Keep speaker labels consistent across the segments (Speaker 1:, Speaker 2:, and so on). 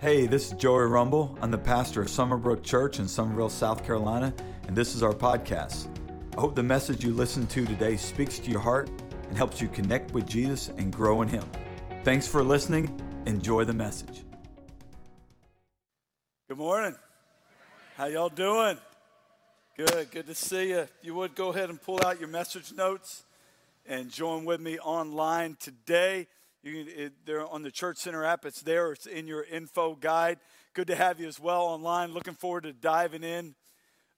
Speaker 1: Hey, this is Joey Rumble. I'm the pastor of Summerbrook Church in Summerville, South Carolina, and this is our podcast. I hope the message you listen to today speaks to your heart and helps you connect with Jesus and grow in Him. Thanks for listening. Enjoy the message.
Speaker 2: Good morning. How y'all doing? Good. Good to see you. You would go ahead and pull out your message notes and join with me online today. You can, it, they're on the Church Center app. It's there. It's in your info guide. Good to have you as well online. Looking forward to diving in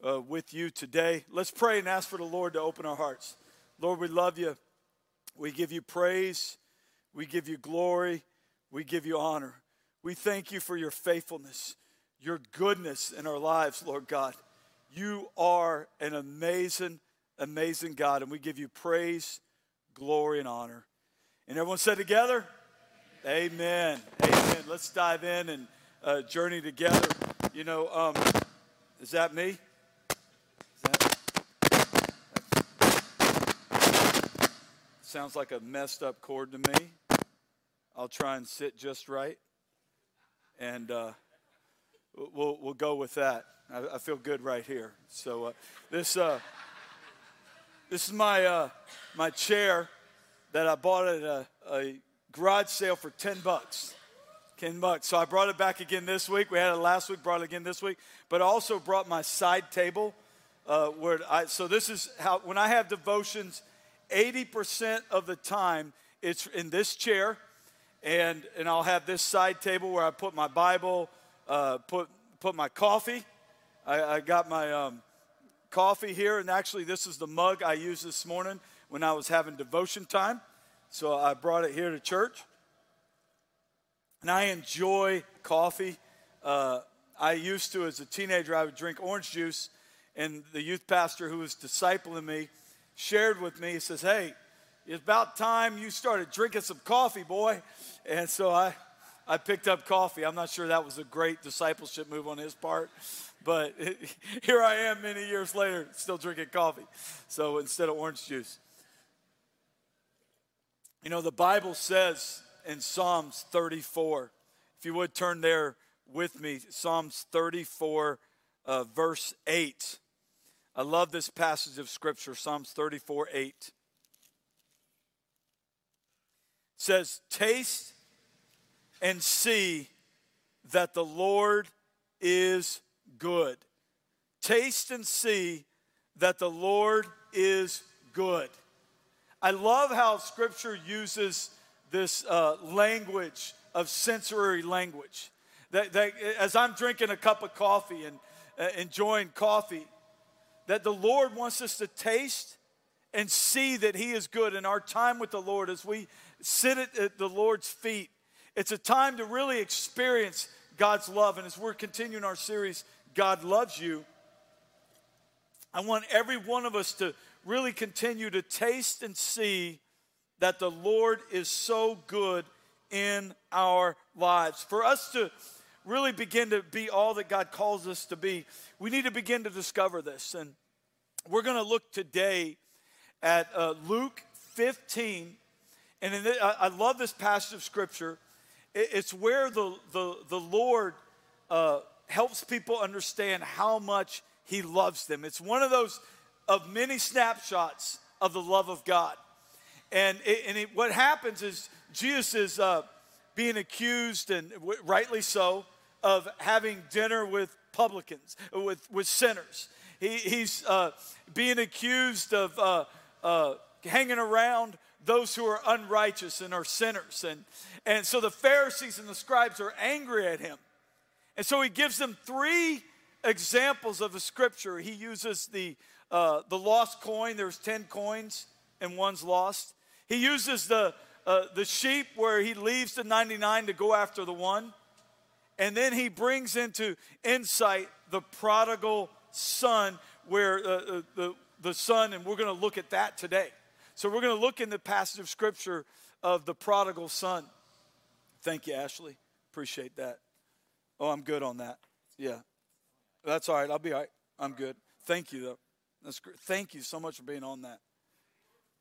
Speaker 2: uh, with you today. Let's pray and ask for the Lord to open our hearts. Lord, we love you. We give you praise. We give you glory. We give you honor. We thank you for your faithfulness, your goodness in our lives, Lord God. You are an amazing, amazing God, and we give you praise, glory, and honor. And everyone said together, Amen. Amen. Let's dive in and uh, journey together. You know, um, is that me? Is that, sounds like a messed up chord to me. I'll try and sit just right, and uh, we'll we'll go with that. I, I, feel good right here. So uh, this uh, this is my uh, my chair that I bought at a, a garage sale for 10 bucks. 10 bucks. So I brought it back again this week. We had it last week, brought it again this week. But I also brought my side table. Uh, where I, so this is how, when I have devotions, 80% of the time it's in this chair. And, and I'll have this side table where I put my Bible, uh, put, put my coffee. I, I got my um, coffee here. And actually, this is the mug I used this morning when I was having devotion time. So I brought it here to church. And I enjoy coffee. Uh, I used to, as a teenager, I would drink orange juice. And the youth pastor who was discipling me shared with me, he says, Hey, it's about time you started drinking some coffee, boy. And so I, I picked up coffee. I'm not sure that was a great discipleship move on his part, but it, here I am many years later, still drinking coffee. So instead of orange juice. You know, the Bible says in Psalms 34, if you would turn there with me, Psalms 34, uh, verse 8. I love this passage of Scripture, Psalms 34, 8. says, Taste and see that the Lord is good. Taste and see that the Lord is good. I love how Scripture uses this uh, language of sensory language. That, that, as I'm drinking a cup of coffee and uh, enjoying coffee, that the Lord wants us to taste and see that He is good in our time with the Lord as we sit at, at the Lord's feet. It's a time to really experience God's love. And as we're continuing our series, God Loves You, I want every one of us to really continue to taste and see that the Lord is so good in our lives. For us to really begin to be all that God calls us to be, we need to begin to discover this. And we're going to look today at uh, Luke 15. And the, I, I, love this passage of scripture. It, it's where the, the, the Lord uh, helps people understand how much He loves them. It's one of those of many snapshots of the love of God. And, it, and it, what happens is Jesus is uh, being accused, and rightly so, of having dinner with publicans, with, with sinners. He, he's uh, being accused of uh, uh hanging around those who are unrighteous and are sinners. And, and so the Pharisees and the scribes are angry at him. And so he gives them three examples of the scripture. He uses the uh, the lost coin. There's 10 coins and one's lost. He uses the, uh, the sheep where he leaves the 99 to go after the one. And then he brings into insight the prodigal son, where uh, uh the, the son, and we're going to look at that today. So we're going to look in the passage of scripture of the prodigal son. Thank you, Ashley. Appreciate that. Oh, I'm good on that. Yeah. That's all right. I'll be all right. I'm good. Thank you, though. That's great. Thank you so much for being on that.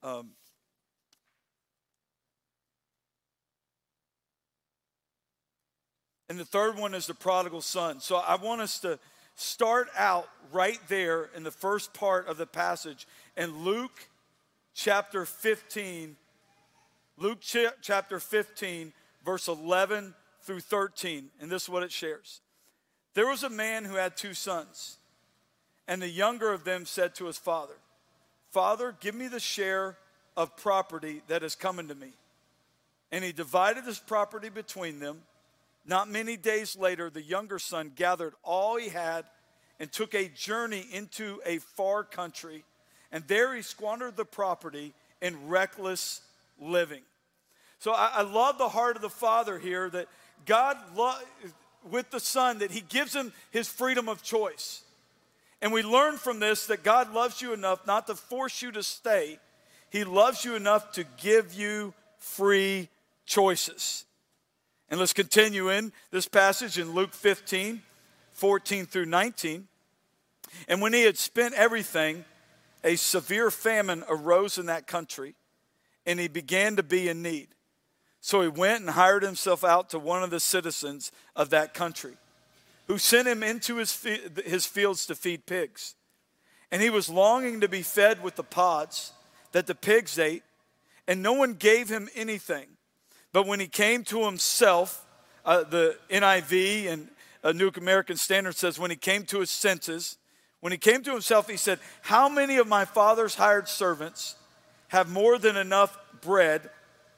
Speaker 2: Um, And the third one is the prodigal son. So I want us to start out right there in the first part of the passage in Luke chapter 15. Luke chapter 15, verse 11 through 13. And this is what it shares. There was a man who had two sons, and the younger of them said to his father, Father, give me the share of property that is coming to me. And he divided his property between them. Not many days later, the younger son gathered all he had and took a journey into a far country. And there he squandered the property in reckless living. So I, I love the heart of the father here that God, lo- with the son, that he gives him his freedom of choice. And we learn from this that God loves you enough not to force you to stay, He loves you enough to give you free choices. And let's continue in this passage in Luke 15, 14 through 19. And when he had spent everything, a severe famine arose in that country, and he began to be in need. So he went and hired himself out to one of the citizens of that country, who sent him into his, his fields to feed pigs. And he was longing to be fed with the pods that the pigs ate, and no one gave him anything. But when he came to himself, uh, the NIV and a New American Standard says, when he came to his senses, when he came to himself, he said, How many of my father's hired servants have more than enough bread,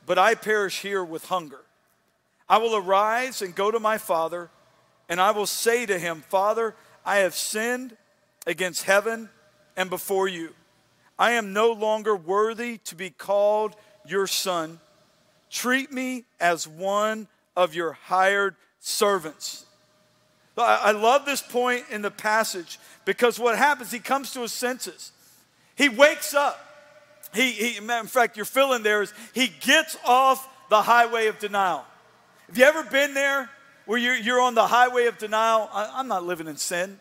Speaker 2: but I perish here with hunger? I will arise and go to my father, and I will say to him, Father, I have sinned against heaven and before you. I am no longer worthy to be called your son. Treat me as one of your hired servants. I love this point in the passage because what happens, he comes to his senses. He wakes up. He, he in fact, you're feeling there is he gets off the highway of denial. Have you ever been there where you're, you're on the highway of denial? I, I'm not living in sin.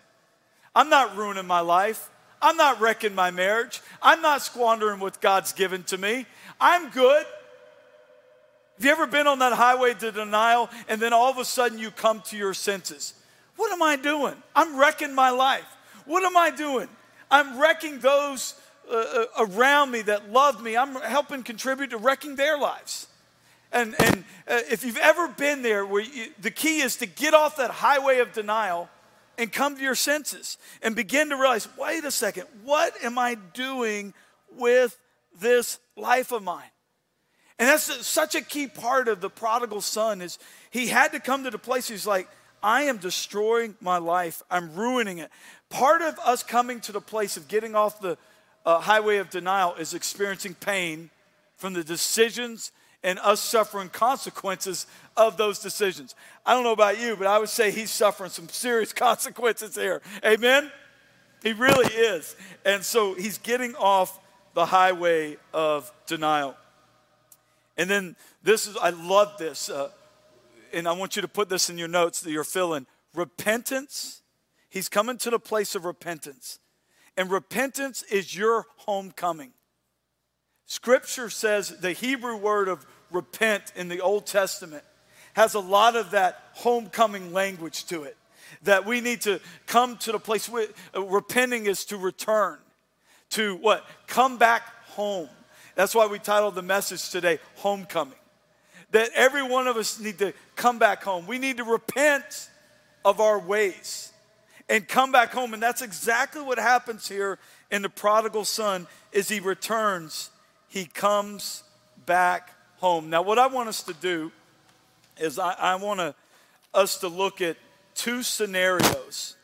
Speaker 2: I'm not ruining my life. I'm not wrecking my marriage. I'm not squandering what God's given to me. I'm good. Have you ever been on that highway to denial and then all of a sudden you come to your senses? What am I doing? I'm wrecking my life. What am I doing? I'm wrecking those uh, uh, around me that love me. I'm helping contribute to wrecking their lives. And, and uh, if you've ever been there, where you, the key is to get off that highway of denial and come to your senses and begin to realize wait a second, what am I doing with this life of mine? And that's such a key part of the prodigal son is he had to come to the place he's like, I am destroying my life. I'm ruining it. Part of us coming to the place of getting off the uh, highway of denial is experiencing pain from the decisions and us suffering consequences of those decisions. I don't know about you, but I would say he's suffering some serious consequences here. Amen? He really is. And so he's getting off the highway of denial. And then this is, I love this. Uh, and I want you to put this in your notes that you're filling. Repentance, he's coming to the place of repentance. And repentance is your homecoming. Scripture says the Hebrew word of repent in the Old Testament has a lot of that homecoming language to it. That we need to come to the place where uh, repenting is to return, to what? Come back home. That's why we titled the message today, Homecoming. That every one of us need to come back home. We need to repent of our ways and come back home. And that's exactly what happens here in the prodigal son is he returns, he comes back home. Now, what I want us to do is I, I want us to look at two scenarios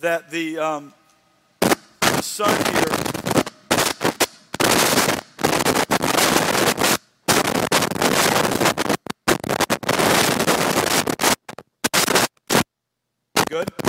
Speaker 2: that the, um, the son here Good?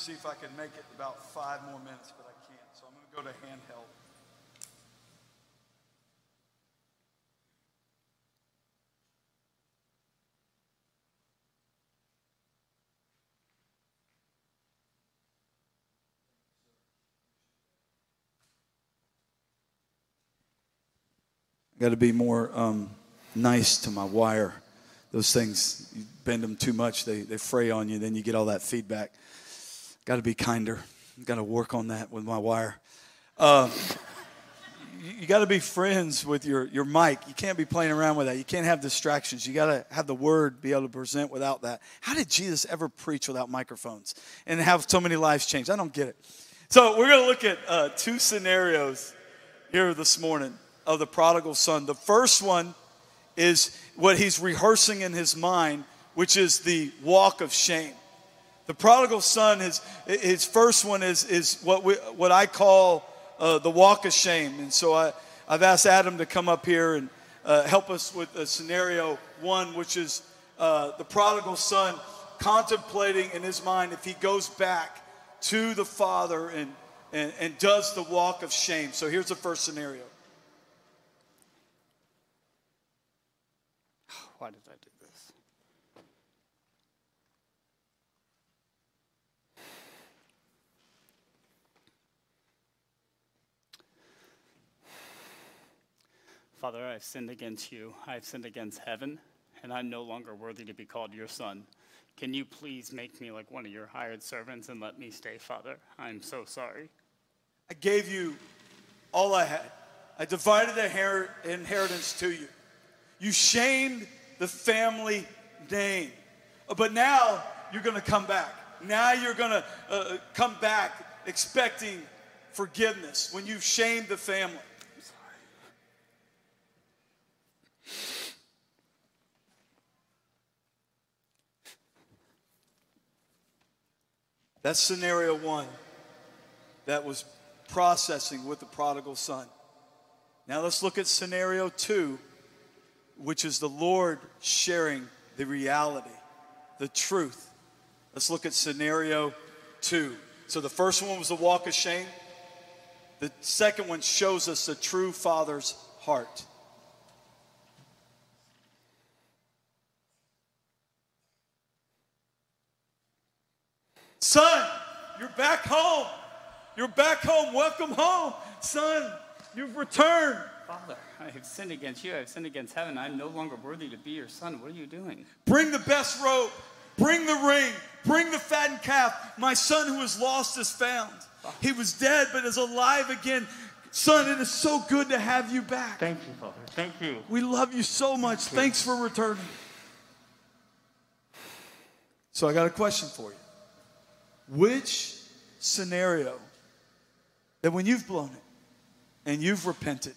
Speaker 2: See if I can make it about five more minutes, but I can't. So I'm going to go to handheld. got to be more um, nice to my wire. Those things, you bend them too much, they, they fray on you, then you get all that feedback. Got to be kinder. Got to work on that with my wire. Uh, you, got to be friends with your, your mic. You can't be playing around with that. You can't have distractions. You got to have the word be able to present without that. How did Jesus ever preach without microphones and have so many lives changed? I don't get it. So, we're going to look at uh, two scenarios here this morning of the prodigal son. The first one is what he's rehearsing in his mind, which is the walk of shame. The prodigal son, his, his first one is, is what, we, what I call uh, the walk of shame. And so I, I've asked Adam to come up here and uh, help us with a scenario one, which is uh, the prodigal son contemplating in his mind if he goes back to the father and, and, and does the walk of shame. So here's the first scenario.
Speaker 3: Why did I do this? Father, I've sinned against you. I've sinned against heaven, and I'm no longer worthy to be called your son. Can you please make me like one of your hired servants and let me stay, Father? I'm so sorry.
Speaker 2: I gave you all I had. I divided the inheritance to you. You shamed the family name. But now you're going to come back. Now you're going to uh, come back expecting forgiveness when you've shamed the family. That's scenario one that was processing with the prodigal son. Now let's look at scenario two which is the Lord sharing the reality, the truth. Let's look at scenario two. So the first one was the walk of shame. The second one shows us the true father's heart. Son, you're back home. You're back home. Welcome home. Son, you've returned.
Speaker 3: Father, I have sinned against you. I have sinned against heaven. I'm no longer worthy to be your son. What are you doing?
Speaker 2: Bring the best robe. Bring the ring. Bring the fattened calf. My son who was lost is found. He was dead, but is alive again. Son, it is so good to have you back.
Speaker 3: Thank you, Father. Thank you.
Speaker 2: We love you so much. Thanks for returning. So, I got a question for you. Which scenario that when you've blown it and you've repented,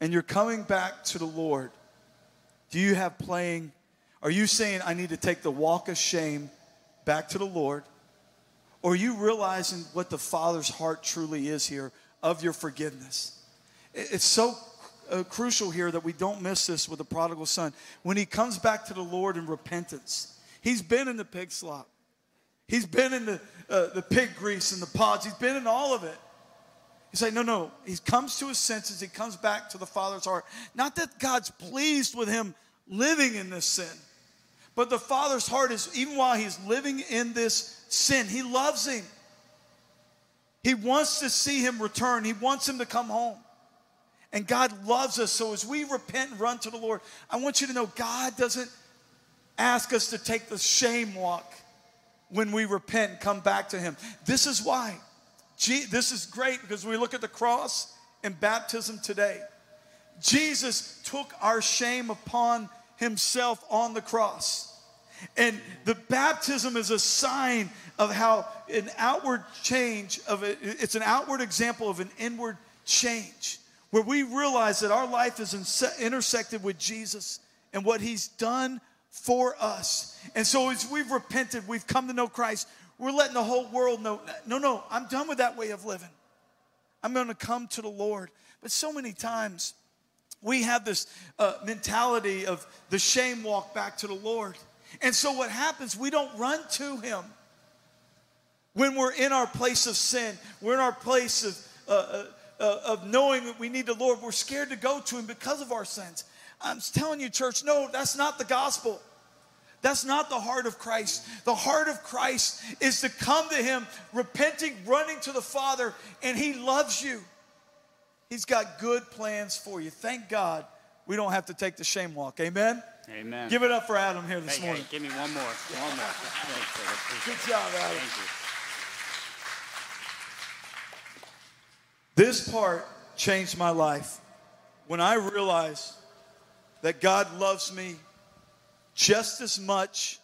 Speaker 2: and you're coming back to the Lord, do you have playing? Are you saying, I need to take the walk of shame back to the Lord? Or are you realizing what the Father's heart truly is here of your forgiveness? It's so uh, crucial here that we don't miss this with the prodigal son. When he comes back to the Lord in repentance, he's been in the pig slop, he's been in the, uh, the pig grease and the pods, he's been in all of it. He's like, no, no. He comes to his senses. He comes back to the Father's heart. Not that God's pleased with him living in this sin, but the Father's heart is, even while he's living in this sin, he loves him. He wants to see him return, he wants him to come home. And God loves us. So as we repent and run to the Lord, I want you to know God doesn't ask us to take the shame walk when we repent and come back to him. This is why this is great because we look at the cross and baptism today. Jesus took our shame upon himself on the cross. And the baptism is a sign of how an outward change of it, it's an outward example of an inward change where we realize that our life is intersected with Jesus and what he's done for us. And so as we've repented, we've come to know Christ, we're letting the whole world know no, no, I'm done with that way of living. I'm going to come to the Lord. But so many times we have this uh, mentality of the shame walk back to the Lord. And so what happens, we don't run to Him. When we're in our place of sin, we're in our place of, uh, uh, uh, of knowing that we need the Lord, we're scared to go to Him because of our sins. I'm telling you, church, no, that's not the gospel. That's not the heart of Christ. The heart of Christ is to come to Him, repenting, running to the Father, and He loves you. He's got good plans for you. Thank God we don't have to take the shame walk. Amen?
Speaker 3: Amen.
Speaker 2: Give it up for Adam here this
Speaker 3: hey,
Speaker 2: morning.
Speaker 3: hey, give me one more. One more.
Speaker 2: Good job, Adam.
Speaker 3: Thank you.
Speaker 2: This part changed my life when I realized that God loves me just as much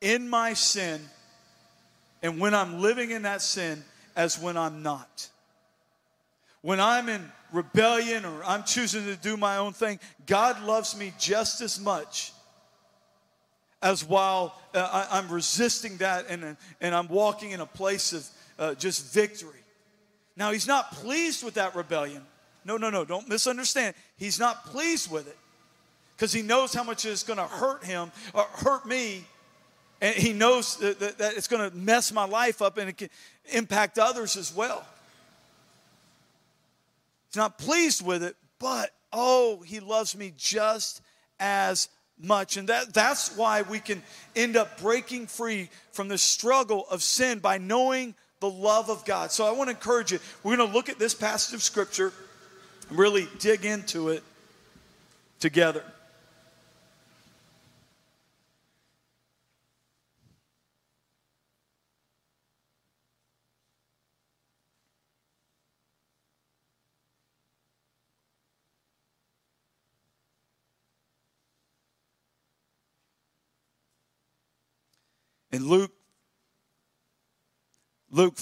Speaker 2: in my sin and when I'm living in that sin as when I'm not. When I'm in rebellion or I'm choosing to do my own thing, God loves me just as much as while uh, I, am resisting that and, and I'm walking in a place of uh, just victory. Now, He's not pleased with that rebellion. No, no, no, don't misunderstand. He's not pleased with it because He knows how much it's going to hurt Him or hurt me. And He knows that, that, that it's going to mess my life up and it can impact others as well. He's not pleased with it, but oh, he loves me just as much. And that, that's why we can end up breaking free from the struggle of sin by knowing the love of God. So I want to encourage you. We're going to look at this passage of scripture and really dig into it together. In Luke, Luke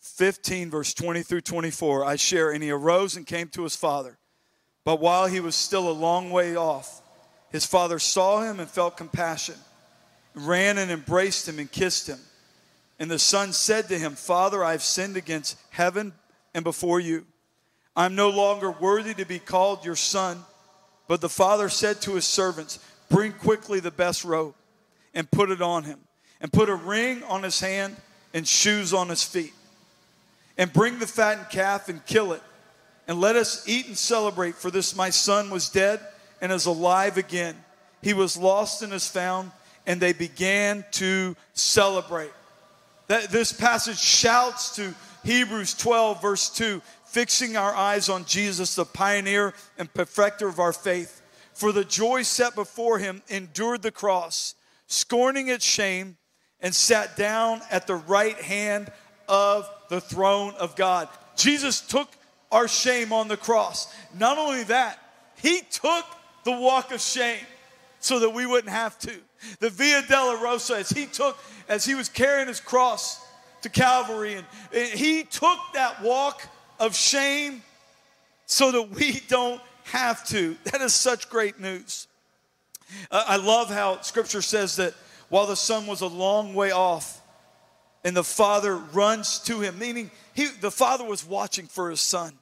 Speaker 2: 15, verse 20 through 24, I share, and he arose and came to his father. But while he was still a long way off, his father saw him and felt compassion, ran and embraced him and kissed him. And the son said to him, Father, I have sinned against heaven and before you. I'm no longer worthy to be called your son. But the father said to his servants, Bring quickly the best robe and put it on him and put a ring on his hand and shoes on his feet. And bring the fattened calf and kill it. And let us eat and celebrate, for this my son was dead and is alive again. He was lost and is found, and they began to celebrate. That, this passage shouts to Hebrews 12, verse 2, fixing our eyes on Jesus, the pioneer and perfecter of our faith. For the joy set before him endured the cross, scorning its shame and sat down at the right hand of the throne of God. Jesus took our shame on the cross. Not only that, he took the walk of shame so that we wouldn't have to. The Via Dolorosa, as he took, as he was carrying his cross to Calvary, and, and he took that walk of shame so that we don't have to. That is such great news. Uh, I love how scripture says that while the son was a long way off. And the father runs to him, meaning he, the father was watching for his son.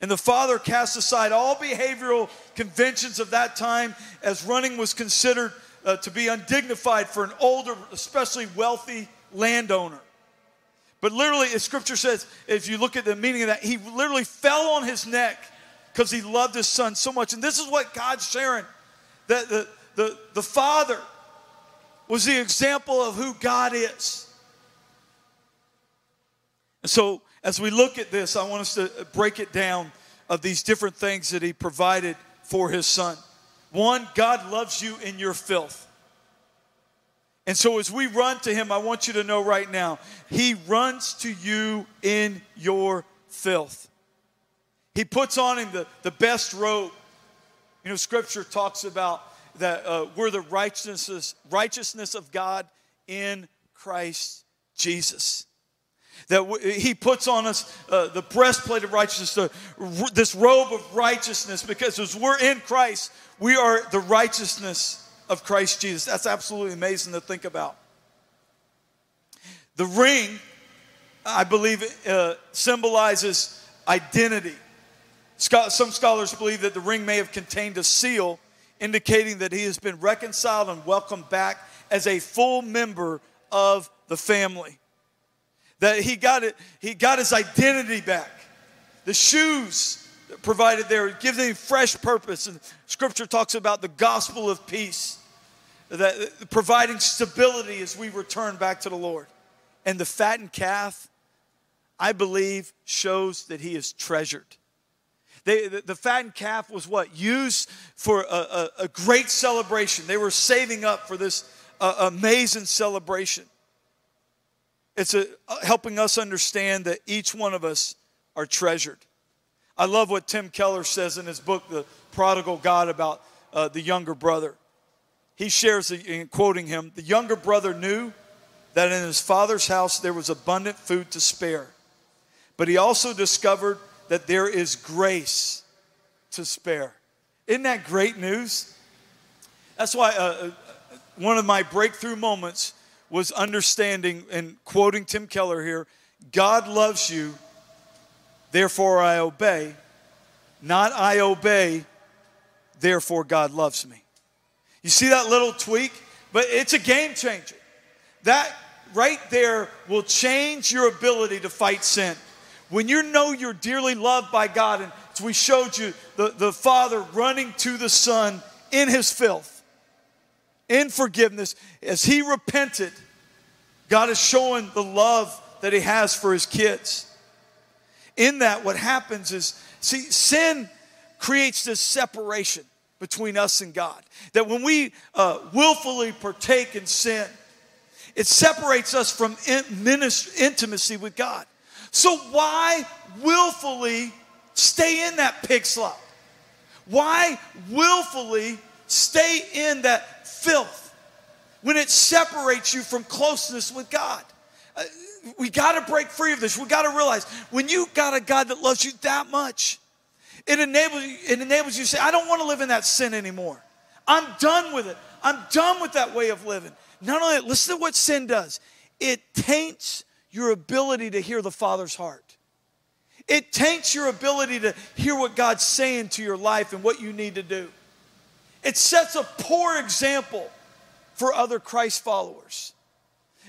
Speaker 2: And the father cast aside all behavioral conventions of that time as running was considered uh, to be undignified for an older, especially wealthy landowner. But literally, as scripture says, if you look at the meaning of that, he literally fell on his neck because he loved his son so much. And this is what God's sharing that the, the, the father was the example of who God is. And so, as we look at this, I want us to break it down of these different things that He provided for His Son. One, God loves you in your filth. And so, as we run to Him, I want you to know right now, He runs to you in your filth. He puts on Him the, the best robe. You know, Scripture talks about that uh, we're the righteousness, righteousness of God in Christ Jesus. That w- He puts on us uh, the breastplate of righteousness, the, r- this robe of righteousness, because as we're in Christ, we are the righteousness of Christ Jesus. That's absolutely amazing to think about. The ring, I believe, uh, symbolizes identity. Some scholars believe that the ring may have contained a seal indicating that he has been reconciled and welcomed back as a full member of the family. that he got it, he got his identity back. The shoes provided there give him fresh purpose. And scripture talks about the gospel of peace, that providing stability as we return back to the Lord. And the fattened calf, I believe, shows that he is treasured. They, the, the, fattened calf was what? Used for a, a, a, great celebration. They were saving up for this uh, amazing celebration. It's a, uh, helping us understand that each one of us are treasured. I love what Tim Keller says in his book, The Prodigal God, about uh, the younger brother. He shares, in quoting him, the younger brother knew that in his father's house there was abundant food to spare. But he also discovered that there is grace to spare. Isn't that great news? That's why uh, uh one of my breakthrough moments was understanding and quoting Tim Keller here God loves you, therefore I obey. Not I obey, therefore God loves me. You see that little tweak? But it's a game changer. That right there will change your ability to fight sin. When you know you're dearly loved by God, and as we showed you, the, the Father running to the Son in his filth, in forgiveness, as he repented, God is showing the love that he has for his kids. In that, what happens is, see, sin creates this separation between us and God. That when we uh, willfully partake in sin, it separates us from in- intimacy with God. So, why willfully stay in that pig slop? Why willfully stay in that filth, when it separates you from closeness with God. Uh, we got to break free of this. We got to realize when you got a God that loves you that much, it enables you, it enables you to say, I don't want to live in that sin anymore. I'm done with it. I'm done with that way of living. Not only that, listen to what sin does. It taints your ability to hear the Father's heart. It taints your ability to hear what God's saying to your life and what you need to do. It sets a poor example for other Christ followers.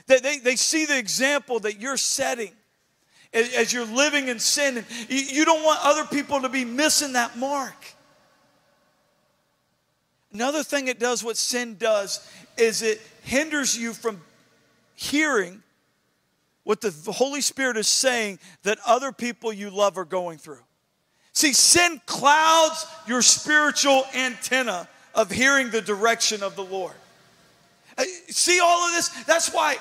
Speaker 2: They, they, they see the example that you're setting as, as you're living in sin. And you, you don't want other people to be missing that mark. Another thing it does, what sin does, is it hinders you from hearing what the Holy Spirit is saying that other people you love are going through. See, sin clouds your spiritual antenna of hearing the direction of the Lord. Uh, see all of this? That's why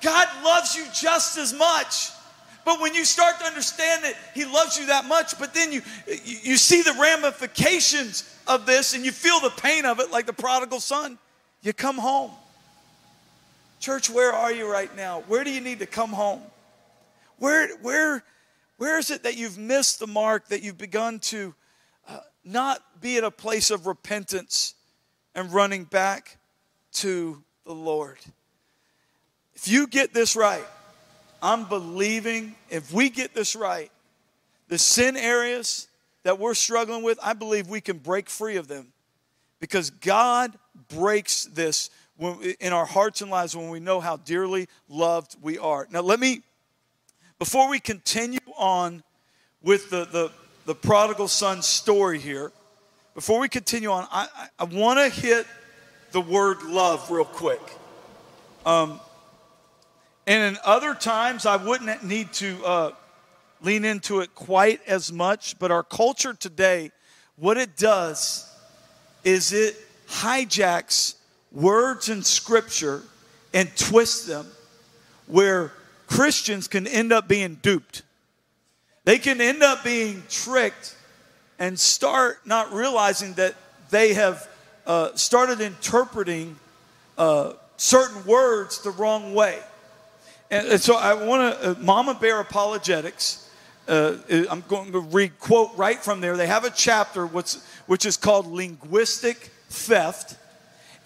Speaker 2: God loves you just as much. But when you start to understand that He loves you that much, but then you, you see the ramifications of this and you feel the pain of it, like the prodigal son, you come home. Church, where are you right now? Where do you need to come home? Where, where, where is it that you've missed the mark, that you've begun to uh, not be at a place of repentance and running back to the Lord. If you get this right, I'm believing if we get this right, the sin areas that we're struggling with, I believe we can break free of them because God breaks this in our hearts and lives when we know how dearly loved we are. Now, let me, before we continue on with the, the, the prodigal son story here, before we continue on, I, I, I want to hit the word love real quick. Um, and in other times, I wouldn't need to uh, lean into it quite as much, but our culture today, what it does is it hijacks words in Scripture and twist them where Christians can end up being duped. They can end up being tricked and start not realizing that they have uh, started interpreting uh, certain words the wrong way. And, and so I want to, uh, Mama Bear Apologetics, uh, I'm going to read quote right from there. They have a chapter which, which is called Linguistic Theft,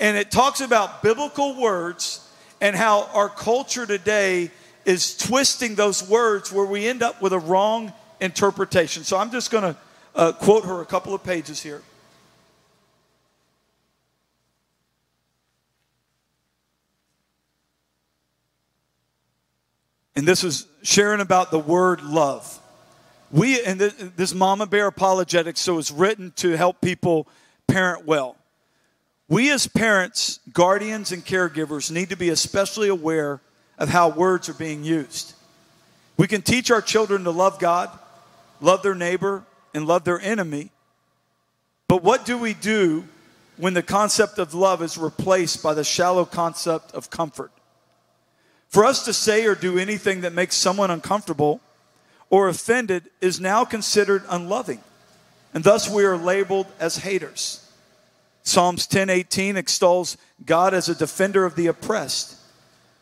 Speaker 2: and it talks about biblical words and how our culture today is twisting those words where we end up with a wrong interpretation. So I'm just going to uh, quote her a couple of pages here. and this was sharing about the word love. We, and this Mama Bear Apologetics, so it's written to help people parent well. We, as parents, guardians, and caregivers, need to be especially aware of how words are being used. We can teach our children to love God, love their neighbor, and love their enemy. But what do we do when the concept of love is replaced by the shallow concept of comfort? For us to say or do anything that makes someone uncomfortable or offended is now considered unloving, and thus we are labeled as haters. Psalms 10:18 extols God as a defender of the oppressed,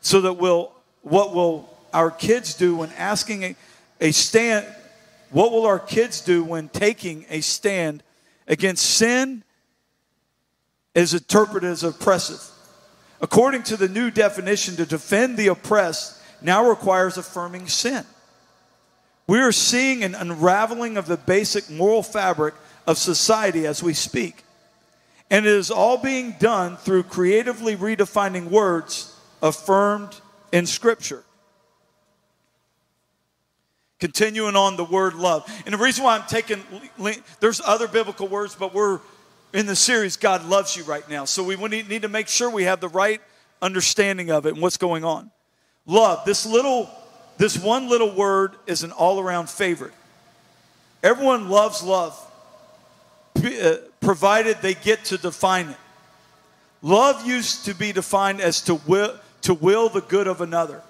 Speaker 2: so that will what will our kids do when asking a, a stand? What will our kids do when taking a stand against sin? Is interpreted as oppressive. According to the new definition, to defend the oppressed now requires affirming sin. We are seeing an unraveling of the basic moral fabric of society as we speak. And it is all being done through creatively redefining words affirmed in Scripture. Continuing on the word love. And the reason why I'm taking, there's other biblical words, but we're in the series, God loves you right now. So we need to make sure we have the right understanding of it and what's going on. Love, this little, this one little word is an all around favorite. Everyone loves love, Uh, provided they get to define it. Love used to be defined as to will, to will the good of another.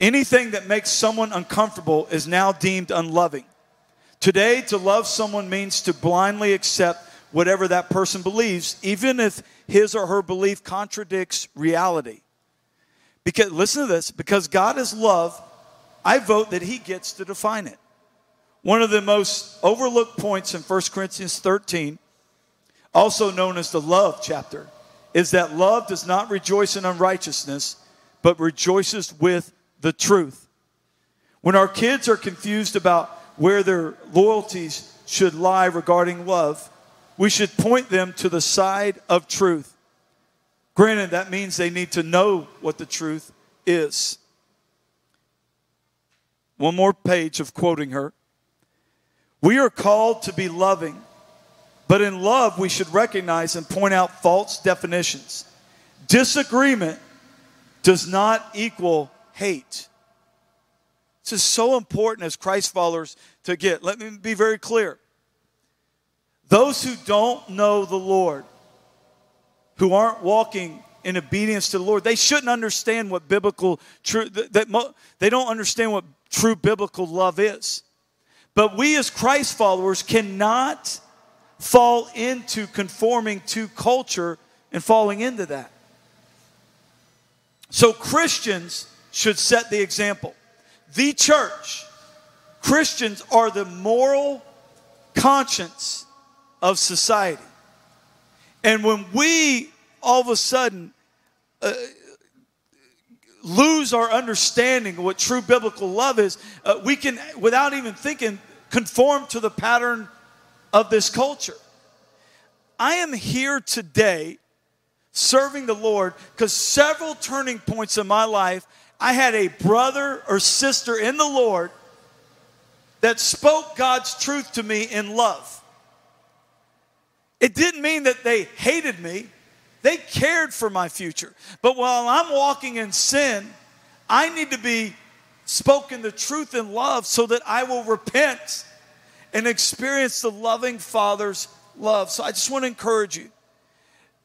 Speaker 2: Anything that makes someone uncomfortable is now deemed unloving. Today, to love someone means to blindly accept whatever that person believes, even if his or her belief contradicts reality. Because, listen to this because God is love, I vote that he gets to define it. One of the most overlooked points in 1 Corinthians 13, also known as the love chapter, is that love does not rejoice in unrighteousness, but rejoices with the truth. When our kids are confused about where their loyalties should lie regarding love, we should point them to the side of truth. Granted, that means they need to know what the truth is. One more page of quoting her. We are called to be loving, but in love, we should recognize and point out false definitions. Disagreement does not equal hate. This is so important as Christ followers to get. Let me be very clear. Those who don't know the Lord, who aren't walking in obedience to the Lord, they shouldn't understand what biblical true that they don't understand what true biblical love is. But we as Christ followers cannot fall into conforming to culture and falling into that. So Christians should set the example the church, Christians are the moral conscience of society. And when we all of a sudden uh, lose our understanding of what true biblical love is, uh, we can, without even thinking, conform to the pattern of this culture. I am here today serving the Lord because several turning points in my life I had a brother or sister in the Lord that spoke God's truth to me in love. It didn't mean that they hated me, they cared for my future. But while I'm walking in sin, I need to be spoken the truth in love so that I will repent and experience the loving Father's love. So I just want to encourage you.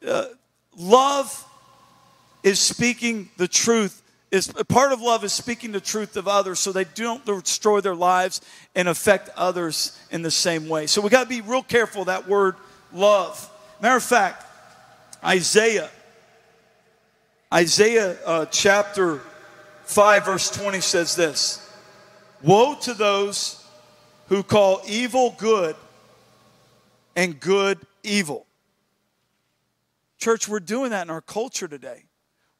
Speaker 2: Uh, love is speaking the truth is part of love is speaking the truth of others so they don't destroy their lives and affect others in the same way. So we got to be real careful that word love. Matter of fact, Isaiah, Isaiah uh, chapter 5, verse 20 says this Woe to those who call evil good and good evil. Church, we're doing that in our culture today.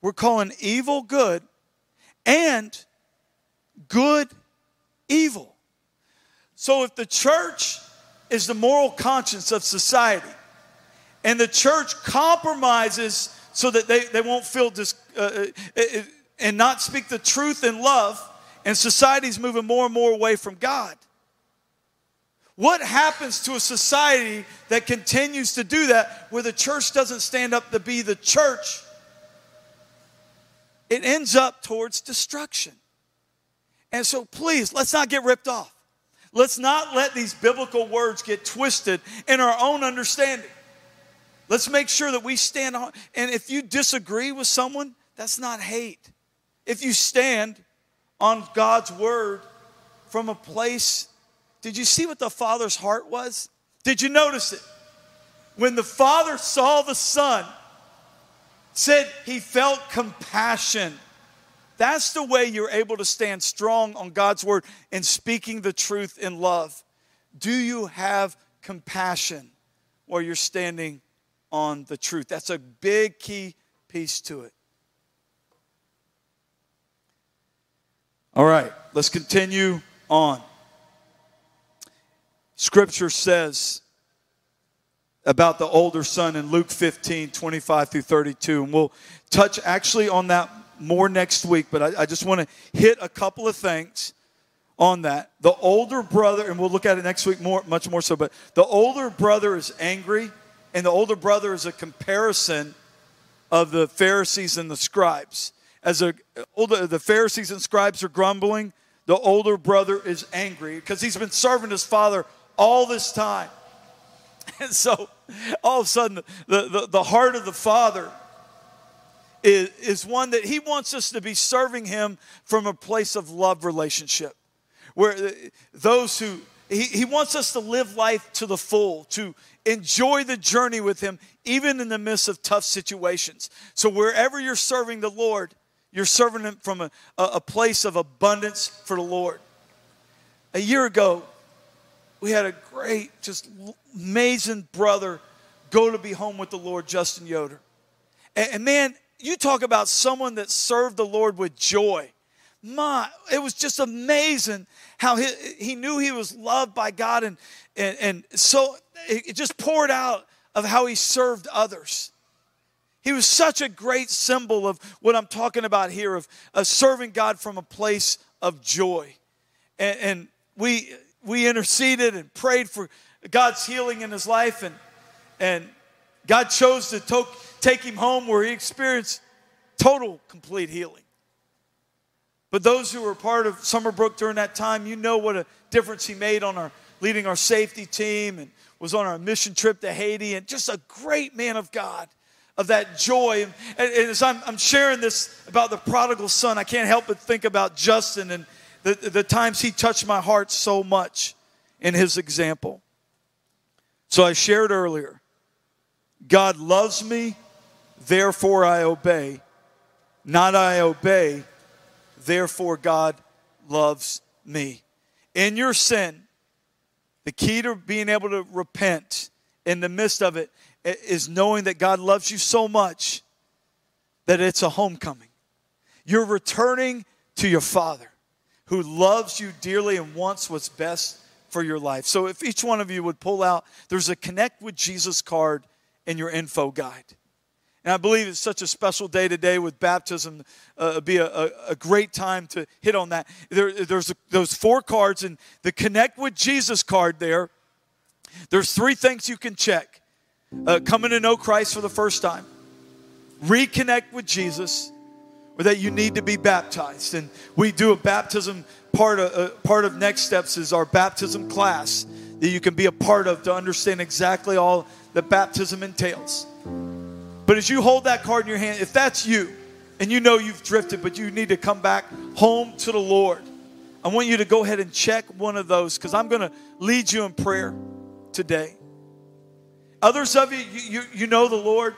Speaker 2: We're calling evil good and good evil. So if the church is the moral conscience of society and the church compromises so that they, they won't feel dis, uh, uh, uh, and not speak the truth in love, and society's moving more and more away from God. What happens to a society that continues to do that where the church doesn't stand up to be the church? It ends up towards destruction. And so please, let's not get ripped off. Let's not let these biblical words get twisted in our own understanding. Let's make sure that we stand on. And if you disagree with someone, that's not hate. If you stand on God's word from a place, did you see what the Father's heart was? Did you notice it? When the Father saw the Son, said he felt compassion. That's the way you're able to stand strong on God's word and speaking the truth in love. Do you have compassion while you're standing on the truth? That's a big key piece to it. All right, let's continue on. Scripture says about the older son in Luke 15, 25 through 32. And we'll touch actually on that more next week, but I, I just want to hit a couple of things on that. The older brother, and we'll look at it next week more, much more so, but the older brother is angry, and the older brother is a comparison of the Pharisees and the scribes. As a, older, the Pharisees and scribes are grumbling, the older brother is angry because he's been serving his father all this time. And so all of a sudden, the, the, the heart of the father is, is one that he wants us to be serving him from a place of love relationship. Where uh, those who, he, he wants us to live life to the full, to enjoy the journey with him, even in the midst of tough situations. So wherever you're serving the Lord, you're serving him from a, a place of abundance for the Lord. A year ago, we had a great, just amazing brother go to be home with the Lord, Justin Yoder. And, and man, you talk about someone that served the Lord with joy. My, it was just amazing how he, he knew he was loved by God, and, and, and so it just poured out of how he served others. He was such a great symbol of what I'm talking about here of, of serving God from a place of joy. And, and we, we interceded and prayed for God's healing in his life, and, and God chose to to- take him home where he experienced total, complete healing. But those who were part of Summerbrook during that time, you know what a difference he made on our leading our safety team and was on our mission trip to Haiti, and just a great man of God of that joy. And, and as I'm, I'm, sharing this about the prodigal son, I can't help but think about Justin and the, the times he touched my heart so much in his example. So I shared earlier God loves me, therefore I obey. Not I obey, therefore God loves me. In your sin, the key to being able to repent in the midst of it is knowing that God loves you so much that it's a homecoming. You're returning to your Father who loves you dearly and wants what's best for your life. So if each one of you would pull out, there's a Connect with Jesus card in your info guide. And I believe it's such a special day today with baptism. Uh, it'd be a, a, a, great time to hit on that. There, there's a, those four cards, and the Connect with Jesus card there. There's three things you can check uh, coming to know Christ for the first time, reconnect with Jesus, or that you need to be baptized. And we do a baptism part of, uh, part of Next Steps is our baptism class that you can be a part of to understand exactly all that baptism entails. But as you hold that card in your hand, if that's you and you know you've drifted, but you need to come back home to the Lord, I want you to go ahead and check one of those because I'm going to lead you in prayer today. Others of you, you, you, know the Lord,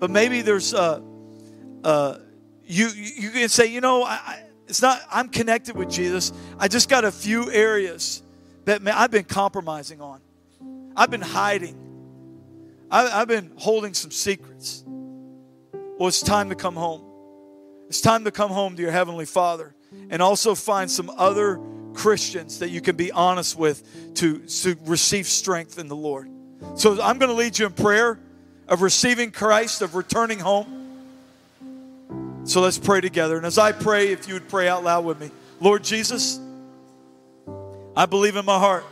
Speaker 2: but maybe there's, uh, uh, you, you can say, you know, I, it's not, I'm connected with Jesus. I just got a few areas that man, I've been compromising on. I've been hiding. I, I've been holding some secrets. Well, it's time to come home. It's time to come home to your Heavenly Father and also find some other Christians that you can be honest with to, to receive strength in the Lord. So I'm going to lead you in prayer of receiving Christ, of returning home. So let's pray together. And as I pray, if you would pray out loud with me Lord Jesus, I believe in my heart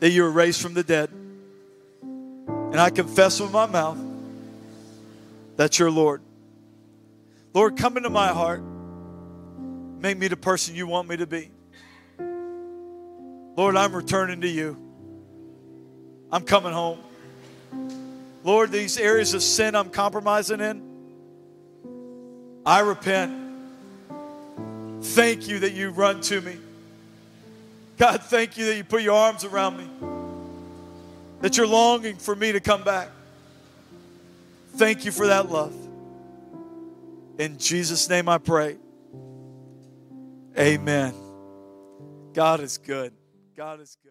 Speaker 2: that you were raised from the dead. And I confess with my mouth that you're Lord. Lord, come into my heart. Make me the person you want me to be. Lord, I'm returning to you. I'm coming home. Lord, these areas of sin I'm compromising in, I repent. Thank you that you run to me. God, thank you that you put your arms around me, that you're longing for me to come back. Thank you for that love. In Jesus' name I pray. Amen. God is good. God is good.